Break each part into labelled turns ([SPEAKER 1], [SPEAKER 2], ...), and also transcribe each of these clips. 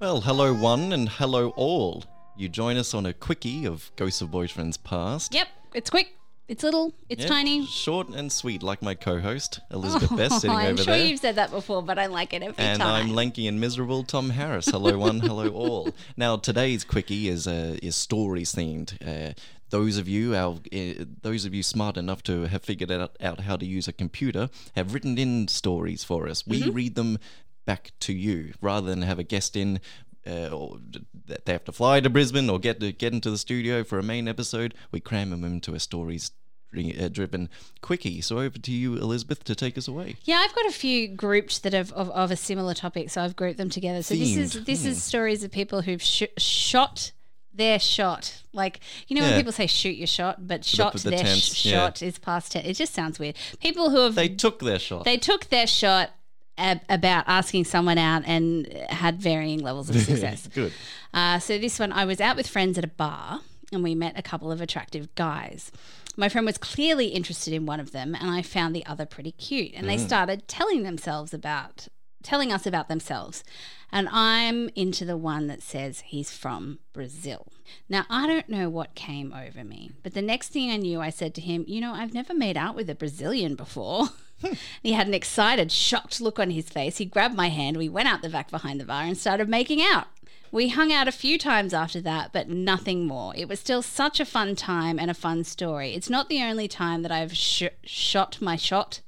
[SPEAKER 1] Well, hello one and hello all. You join us on a quickie of Ghosts of Boyfriends Past.
[SPEAKER 2] Yep, it's quick. It's little. It's
[SPEAKER 1] Yeah,
[SPEAKER 2] tiny.
[SPEAKER 1] Short and sweet, like my co-host, Elizabeth Best, sitting over there.
[SPEAKER 2] I'm
[SPEAKER 1] over
[SPEAKER 2] sure
[SPEAKER 1] there.
[SPEAKER 2] you've said that before, but I like it every
[SPEAKER 1] And
[SPEAKER 2] time.
[SPEAKER 1] I'm lanky and miserable Tom Harris. Hello one, hello all. Now today's quickie is uh, is stories themed. Uh, those of you, our uh, those of you smart enough to have figured out, out how to use a computer, have written in stories for us. We
[SPEAKER 2] Mm-hmm.
[SPEAKER 1] read them back to you rather than have a guest in. Uh, or that they have to fly to Brisbane or get to get into the studio for a main episode. We cram them into a stories uh, driven quickie. So over to you, Elizabeth, to take us away.
[SPEAKER 2] yeah, I've got a few grouped that have of, of a similar topic, so I've grouped them together. So this is this
[SPEAKER 1] Hmm.
[SPEAKER 2] is stories of people who've sh- shot their shot. Like you know when people say shoot your shot, but shot
[SPEAKER 1] the
[SPEAKER 2] their
[SPEAKER 1] tense,
[SPEAKER 2] sh-
[SPEAKER 1] yeah.
[SPEAKER 2] shot is past tense. It just sounds weird. People who have
[SPEAKER 1] They took their shot.
[SPEAKER 2] they took their shot ab- about asking someone out and had varying levels of success.
[SPEAKER 1] Good.
[SPEAKER 2] Uh, so this one, I was out with friends at a bar and we met a couple of attractive guys. My friend was clearly interested in one of them, and I found the other pretty cute. And they started telling themselves about, telling us about themselves. And I'm into the one that says he's from Brazil. Now, I don't know what came over me, but the next thing I knew, I said to him, You know, I've never made out with a Brazilian before. he had an excited, shocked look on his face. He grabbed my hand. We went out the back behind the bar and started making out. We hung out a few times after that, but nothing more. It was still such a fun time and a fun story. It's not the only time that I've sh- shot my shot,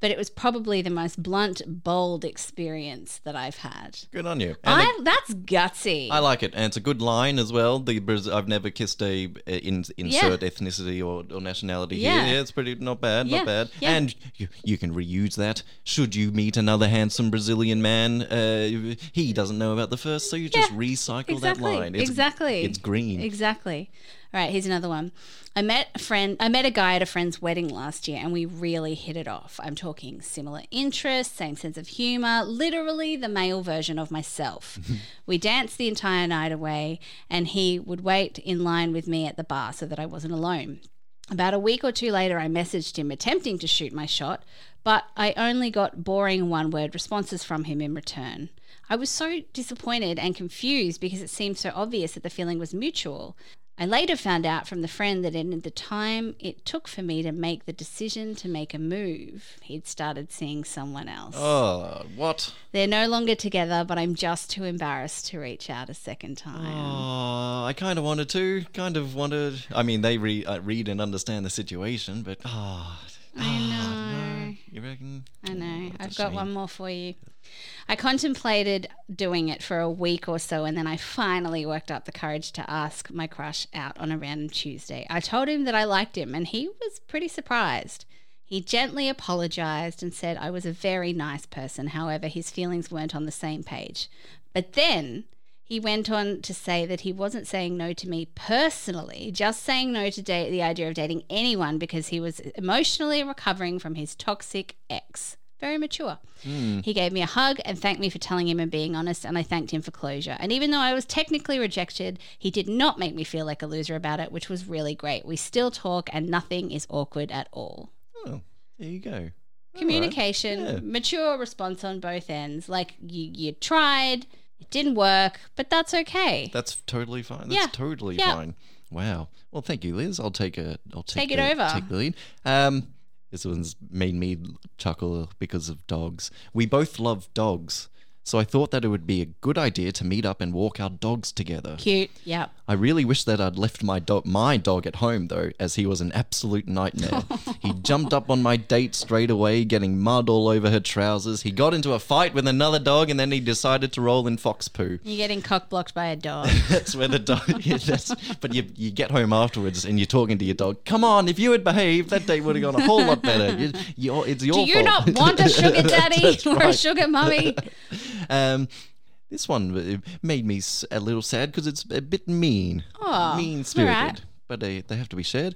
[SPEAKER 2] but it was probably the most blunt, bold experience that I've had.
[SPEAKER 1] Good on you. And
[SPEAKER 2] I, that's gutsy.
[SPEAKER 1] I like it, and it's a good line as well. The I've never kissed a, in, insert ethnicity or, or nationality
[SPEAKER 2] Yeah.
[SPEAKER 1] here. Yeah, it's pretty not bad,
[SPEAKER 2] Yeah,
[SPEAKER 1] not bad.
[SPEAKER 2] yeah.
[SPEAKER 1] And you, you can reuse that. Should you meet another handsome Brazilian man, uh, he doesn't know about the first, so you just
[SPEAKER 2] Yeah,
[SPEAKER 1] recycle that line. It's,
[SPEAKER 2] exactly.
[SPEAKER 1] It's green.
[SPEAKER 2] Exactly. All right, here's another one. I met a friend. I met a guy at a friend's wedding last year, and we really hit it off. I'm talking similar interests, same sense of humor, literally the male version of myself. we danced the entire night away, and he would wait in line with me at the bar so that I wasn't alone. About a week or two later, I messaged him attempting to shoot my shot, but I only got boring one word responses from him in return. I was so disappointed and confused because it seemed so obvious that the feeling was mutual. I later found out from the friend that in the time it took for me to make the decision to make a move, he'd started seeing someone else.
[SPEAKER 1] Oh, what?
[SPEAKER 2] They're no longer together, but I'm just too embarrassed to reach out a second time.
[SPEAKER 1] Oh, I kind of wanted to. Kind of wanted. I mean, they re- uh, read and understand the situation, but oh,
[SPEAKER 2] I know.
[SPEAKER 1] You reckon?
[SPEAKER 2] I know. I've got
[SPEAKER 1] shame.
[SPEAKER 2] one more for you. I contemplated doing it for a week or so, and then I finally worked up the courage to ask my crush out on a random Tuesday. I told him that I liked him, and he was pretty surprised. He gently apologized and said I was a very nice person. However, his feelings weren't on the same page. But then he went on to say that he wasn't saying no to me personally, just saying no to date the idea of dating anyone because he was emotionally recovering from his toxic ex. Very mature. Hmm. He gave me a hug and thanked me for telling him and being honest, and I thanked him for closure. And even though I was technically rejected, he did not make me feel like a loser about it, which was really great. We still talk, and nothing is awkward at all.
[SPEAKER 1] Oh, there you go.
[SPEAKER 2] Communication,
[SPEAKER 1] Yeah.
[SPEAKER 2] mature response on both ends. Like you, you tried, it didn't work, but that's okay.
[SPEAKER 1] That's totally fine. That's
[SPEAKER 2] Yeah.
[SPEAKER 1] totally
[SPEAKER 2] Yeah.
[SPEAKER 1] fine. Wow. Well, thank you, Liz. I'll take a. I'll take,
[SPEAKER 2] Take it
[SPEAKER 1] the,
[SPEAKER 2] over.
[SPEAKER 1] Take the lead. Um, this one's made me chuckle because of dogs. We both love dogs, so I thought that it would be a good idea to meet up and walk our dogs together.
[SPEAKER 2] Cute. Yep.
[SPEAKER 1] I really wish that I'd left my dog, my dog at home though, as he was an absolute nightmare. he jumped up on my date straight away, getting mud all over her trousers. He got into a fight with another dog, and then he decided to roll in fox poo.
[SPEAKER 2] You're getting cock blocked by a dog.
[SPEAKER 1] That's where the dog. Yeah, that's, but you you get home afterwards and you're talking to your dog. Come on, if you had behaved, that date would have gone a whole lot better. You, you're, it's your
[SPEAKER 2] Do you
[SPEAKER 1] fault.
[SPEAKER 2] not want a sugar daddy or a sugar mummy?
[SPEAKER 1] Um, this one uh, made me a little sad because it's a bit mean,
[SPEAKER 2] Oh,
[SPEAKER 1] mean spirited,
[SPEAKER 2] alright.
[SPEAKER 1] but they, they have to be shared.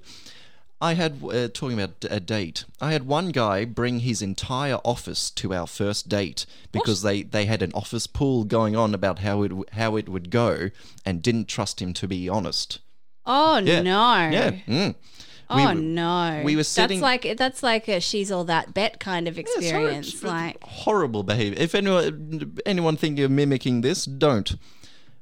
[SPEAKER 1] I had uh, talking about a date. I had one guy bring his entire office to our first date because they, they had an office pool going on about how it how it would go and didn't trust him to be honest.
[SPEAKER 2] Oh
[SPEAKER 1] Yeah.
[SPEAKER 2] no.
[SPEAKER 1] Yeah. Mm.
[SPEAKER 2] Oh
[SPEAKER 1] were-
[SPEAKER 2] no.
[SPEAKER 1] we were sitting-
[SPEAKER 2] That's like that's like a she's all that bet kind of
[SPEAKER 1] Yeah,
[SPEAKER 2] experience.
[SPEAKER 1] it's
[SPEAKER 2] like
[SPEAKER 1] horrible behavior. If anyone anyone think you're mimicking this, don't.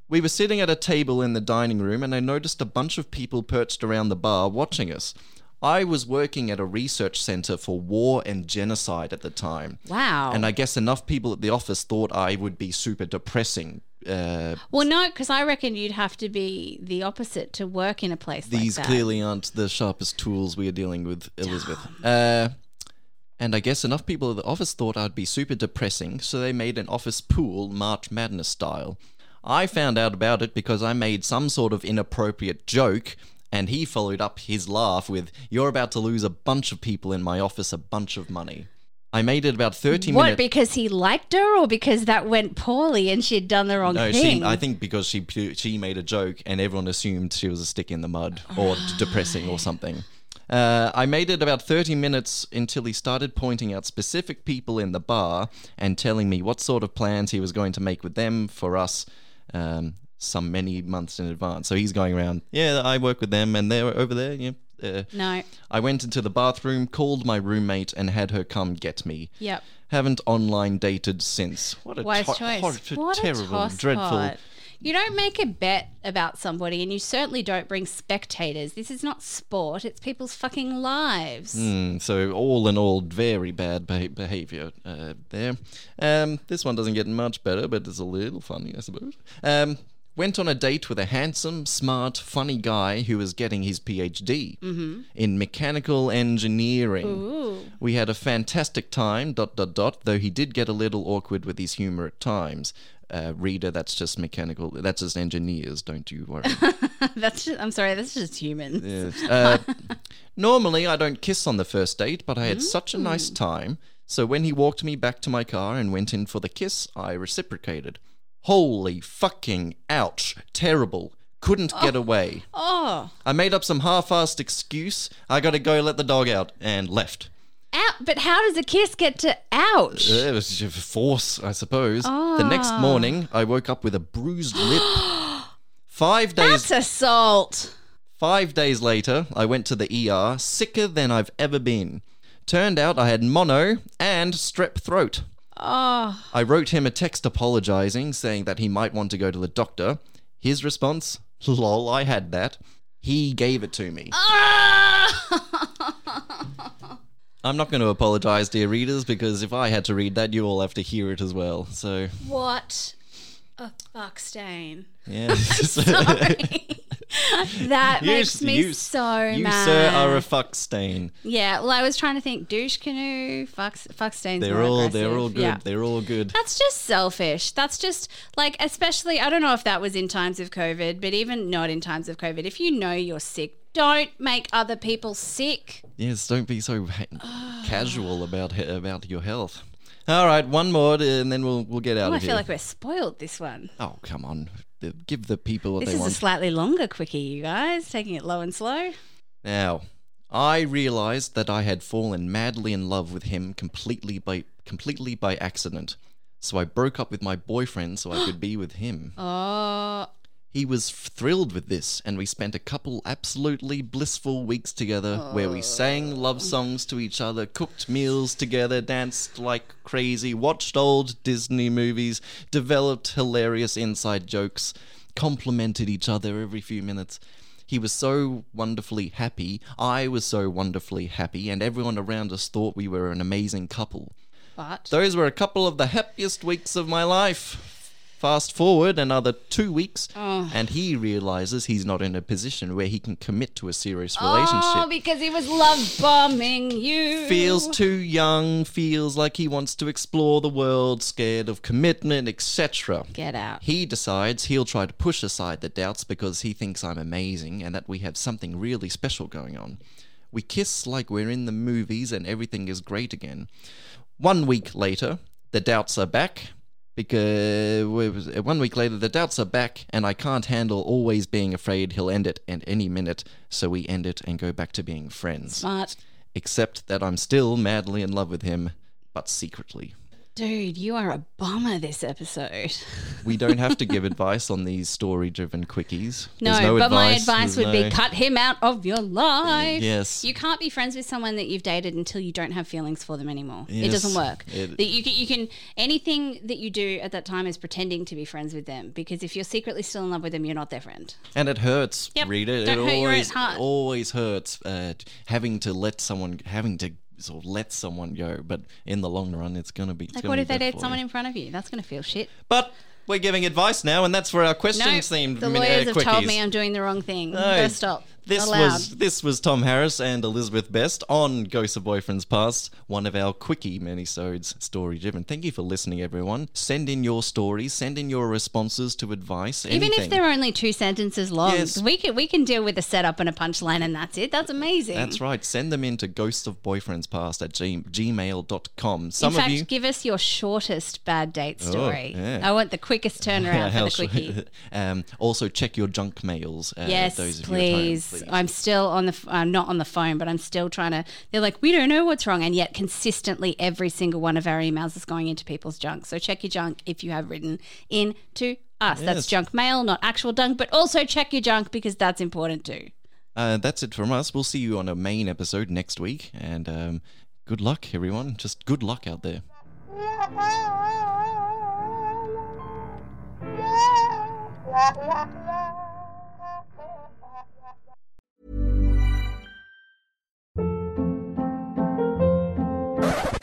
[SPEAKER 1] We were sitting at a table in the dining room, and I noticed a bunch of people perched around the bar watching us. I was working at a research center for war and genocide at the time.
[SPEAKER 2] wow.
[SPEAKER 1] And I guess enough people at the office thought I would be super depressing. Uh,
[SPEAKER 2] well, no, because I reckon you'd have to be the opposite to work in a place
[SPEAKER 1] these
[SPEAKER 2] like that.
[SPEAKER 1] clearly aren't the sharpest tools we are dealing with, Elizabeth. Uh, and I guess enough people at the office thought I'd be super depressing, so they made an office pool March Madness style. I found out about it because I made some sort of inappropriate joke, and he followed up his laugh with, You're about to lose a bunch of people in my office a bunch of money. I made it about 30
[SPEAKER 2] What?
[SPEAKER 1] minutes.
[SPEAKER 2] What, because he liked her, or because that went poorly and she'd done the wrong
[SPEAKER 1] No,
[SPEAKER 2] thing?
[SPEAKER 1] she, I think because she she made a joke and everyone assumed she was a stick in the mud or depressing or something. Uh, I made it about 30 minutes until he started pointing out specific people in the bar and telling me what sort of plans he was going to make with them for us um, some many months in advance. So he's going around, yeah, I work with them and they're over there. Yeah. Uh,
[SPEAKER 2] no.
[SPEAKER 1] I went into the bathroom, called my roommate, and had her come get me.
[SPEAKER 2] Yep.
[SPEAKER 1] Haven't online dated since. What a
[SPEAKER 2] Wise
[SPEAKER 1] to-
[SPEAKER 2] choice.
[SPEAKER 1] hor-
[SPEAKER 2] what
[SPEAKER 1] terrible,
[SPEAKER 2] a
[SPEAKER 1] dreadful.
[SPEAKER 2] pot. You don't make a bet about somebody, and you certainly don't bring spectators. This is not sport; it's people's fucking lives.
[SPEAKER 1] Mm, so all in all, very bad beha- behavior uh, there. Um, this one doesn't get much better, but it's a little funny, I suppose. Um, went on a date with a handsome, smart, funny guy who was getting his PhD in mechanical engineering.
[SPEAKER 2] Ooh.
[SPEAKER 1] We had a fantastic time. Dot dot dot. Though he did get a little awkward with his humor at times. Uh, reader, that's just mechanical. That's just engineers. Don't you worry.
[SPEAKER 2] that's just, I'm sorry, that's just humans.
[SPEAKER 1] Yes. Uh, normally, I don't kiss on the first date, but I had such a nice time. So when he walked me back to my car and went in for the kiss, I reciprocated. Holy fucking ouch. Terrible. Couldn't get away.
[SPEAKER 2] Oh,
[SPEAKER 1] I made up some half assed excuse. I gotta go let the dog out and left.
[SPEAKER 2] out! But how does a kiss get to ouch?
[SPEAKER 1] Uh, It was just force, I suppose. The next morning, I woke up with a bruised lip. Five days
[SPEAKER 2] That's assault.
[SPEAKER 1] Five days later, I went to the ER, sicker than I've ever been. Turned out I had mono and strep throat.
[SPEAKER 2] Oh,
[SPEAKER 1] I wrote him a text apologizing, saying that he might want to go to the doctor. His response, lol, I had that. He gave it to me. Ah. I'm not going to apologize, dear readers, because if I had to read that, you all have to hear it as well. So,
[SPEAKER 2] what a fuck stain.
[SPEAKER 1] yeah.
[SPEAKER 2] That
[SPEAKER 1] You
[SPEAKER 2] makes me
[SPEAKER 1] you
[SPEAKER 2] so
[SPEAKER 1] you,
[SPEAKER 2] mad.
[SPEAKER 1] sir, are a fuck stain.
[SPEAKER 2] Yeah, well, I was trying to think douche canoe, fuck, fuck stains.
[SPEAKER 1] They're all, they're all good.
[SPEAKER 2] Yeah.
[SPEAKER 1] They're all good.
[SPEAKER 2] That's just selfish. That's just like, especially, I don't know if that was in times of COVID, but even not in times of COVID, if you know you're sick, don't make other people sick.
[SPEAKER 1] Yes, don't be so casual about about your health. All right, one more, and then we'll we'll get out
[SPEAKER 2] Oh,
[SPEAKER 1] of
[SPEAKER 2] I
[SPEAKER 1] here.
[SPEAKER 2] I feel like we're spoiled this one.
[SPEAKER 1] oh, come on, Uh, give the people what
[SPEAKER 2] This
[SPEAKER 1] they
[SPEAKER 2] is
[SPEAKER 1] want.
[SPEAKER 2] a slightly longer quickie, you guys, taking it low and slow.
[SPEAKER 1] now, I realized that I had fallen madly in love with him completely by completely by accident. So I broke up with my boyfriend so I could be with him.
[SPEAKER 2] Oh,
[SPEAKER 1] He was thrilled with this, and we spent a couple absolutely blissful weeks together where we sang love songs to each other, cooked meals together, danced like crazy, watched old Disney movies, developed hilarious inside jokes, complimented each other every few minutes. He was so wonderfully happy, I was so wonderfully happy, and everyone around us thought we were an amazing couple.
[SPEAKER 2] but
[SPEAKER 1] Those were a couple of the happiest weeks of my life. Fast forward another two weeks,
[SPEAKER 2] Oh.
[SPEAKER 1] and he realizes he's not in a position where he can commit to a serious relationship.
[SPEAKER 2] Oh, because he was love bombing you.
[SPEAKER 1] feels too young, feels like he wants to explore the world, scared of commitment, etc.
[SPEAKER 2] Get out.
[SPEAKER 1] He decides he'll try to push aside the doubts because he thinks I'm amazing and that we have something really special going on. We kiss like we're in the movies and everything is great again. One week later, the doubts are back. Because was uh, one week later, the doubts are back, and I can't handle always being afraid he'll end it at any minute. So we end it and go back to being friends
[SPEAKER 2] Smart.
[SPEAKER 1] except that I'm still madly in love with him, but secretly.
[SPEAKER 2] Dude, you are a bummer this episode.
[SPEAKER 1] We don't have to give advice on these story driven quickies.
[SPEAKER 2] No,
[SPEAKER 1] There's
[SPEAKER 2] but my
[SPEAKER 1] advice,
[SPEAKER 2] advice
[SPEAKER 1] there's
[SPEAKER 2] would
[SPEAKER 1] no-
[SPEAKER 2] be cut him out of your life.
[SPEAKER 1] Yes.
[SPEAKER 2] You can't be friends with someone that you've dated until you don't have feelings for them anymore. It doesn't work.
[SPEAKER 1] it-
[SPEAKER 2] That you can, you can anything that you do at that time is pretending to be friends with them because if you're secretly still in love with them, you're not their friend.
[SPEAKER 1] And it hurts,
[SPEAKER 2] Yep,
[SPEAKER 1] Rita.
[SPEAKER 2] don't
[SPEAKER 1] it
[SPEAKER 2] hurt your own
[SPEAKER 1] always,
[SPEAKER 2] heart.
[SPEAKER 1] always hurts uh, having to let someone, having to sort of let someone go. But in the long run, it's going to be.
[SPEAKER 2] Like, what if they
[SPEAKER 1] for
[SPEAKER 2] someone
[SPEAKER 1] you.
[SPEAKER 2] in front of you? That's going to feel shit.
[SPEAKER 1] But we're giving advice now, and that's for our
[SPEAKER 2] No,
[SPEAKER 1] questions themed
[SPEAKER 2] the
[SPEAKER 1] min- uh,
[SPEAKER 2] lawyers have told me I'm doing the wrong thing.
[SPEAKER 1] No,
[SPEAKER 2] stop.
[SPEAKER 1] This
[SPEAKER 2] Allowed.
[SPEAKER 1] was this was Tom Harris and Elizabeth Best on Ghosts of Boyfriends Past, one of our quickie minisodes, story driven. Thank you for listening, everyone. Send in your stories, send in your responses to advice.
[SPEAKER 2] Even
[SPEAKER 1] anything.
[SPEAKER 2] if they're only two sentences long,
[SPEAKER 1] Yes.
[SPEAKER 2] we can we can deal with a setup and a punchline, and that's it. That's amazing.
[SPEAKER 1] That's right. Send them in to Ghosts of Boyfriends Past at g- gmail.com. Some
[SPEAKER 2] in fact,
[SPEAKER 1] of you.
[SPEAKER 2] give us your shortest bad date story.
[SPEAKER 1] yeah.
[SPEAKER 2] I want the quickest turnaround for the quickie.
[SPEAKER 1] um, also, check your junk mails. Uh,
[SPEAKER 2] yes,
[SPEAKER 1] those of you
[SPEAKER 2] please.
[SPEAKER 1] Please.
[SPEAKER 2] I'm still on the. f- I'm not on the phone, but I'm still trying to. They're like, we don't know what's wrong, and yet consistently every single one of our emails is going into people's junk. So check your junk if you have written in to us.
[SPEAKER 1] Yes.
[SPEAKER 2] That's junk mail, not actual junk, but also check your junk because that's important too.
[SPEAKER 1] Uh, that's it from us. We'll see you on a main episode next week. And um, good luck, everyone. Just good luck out there.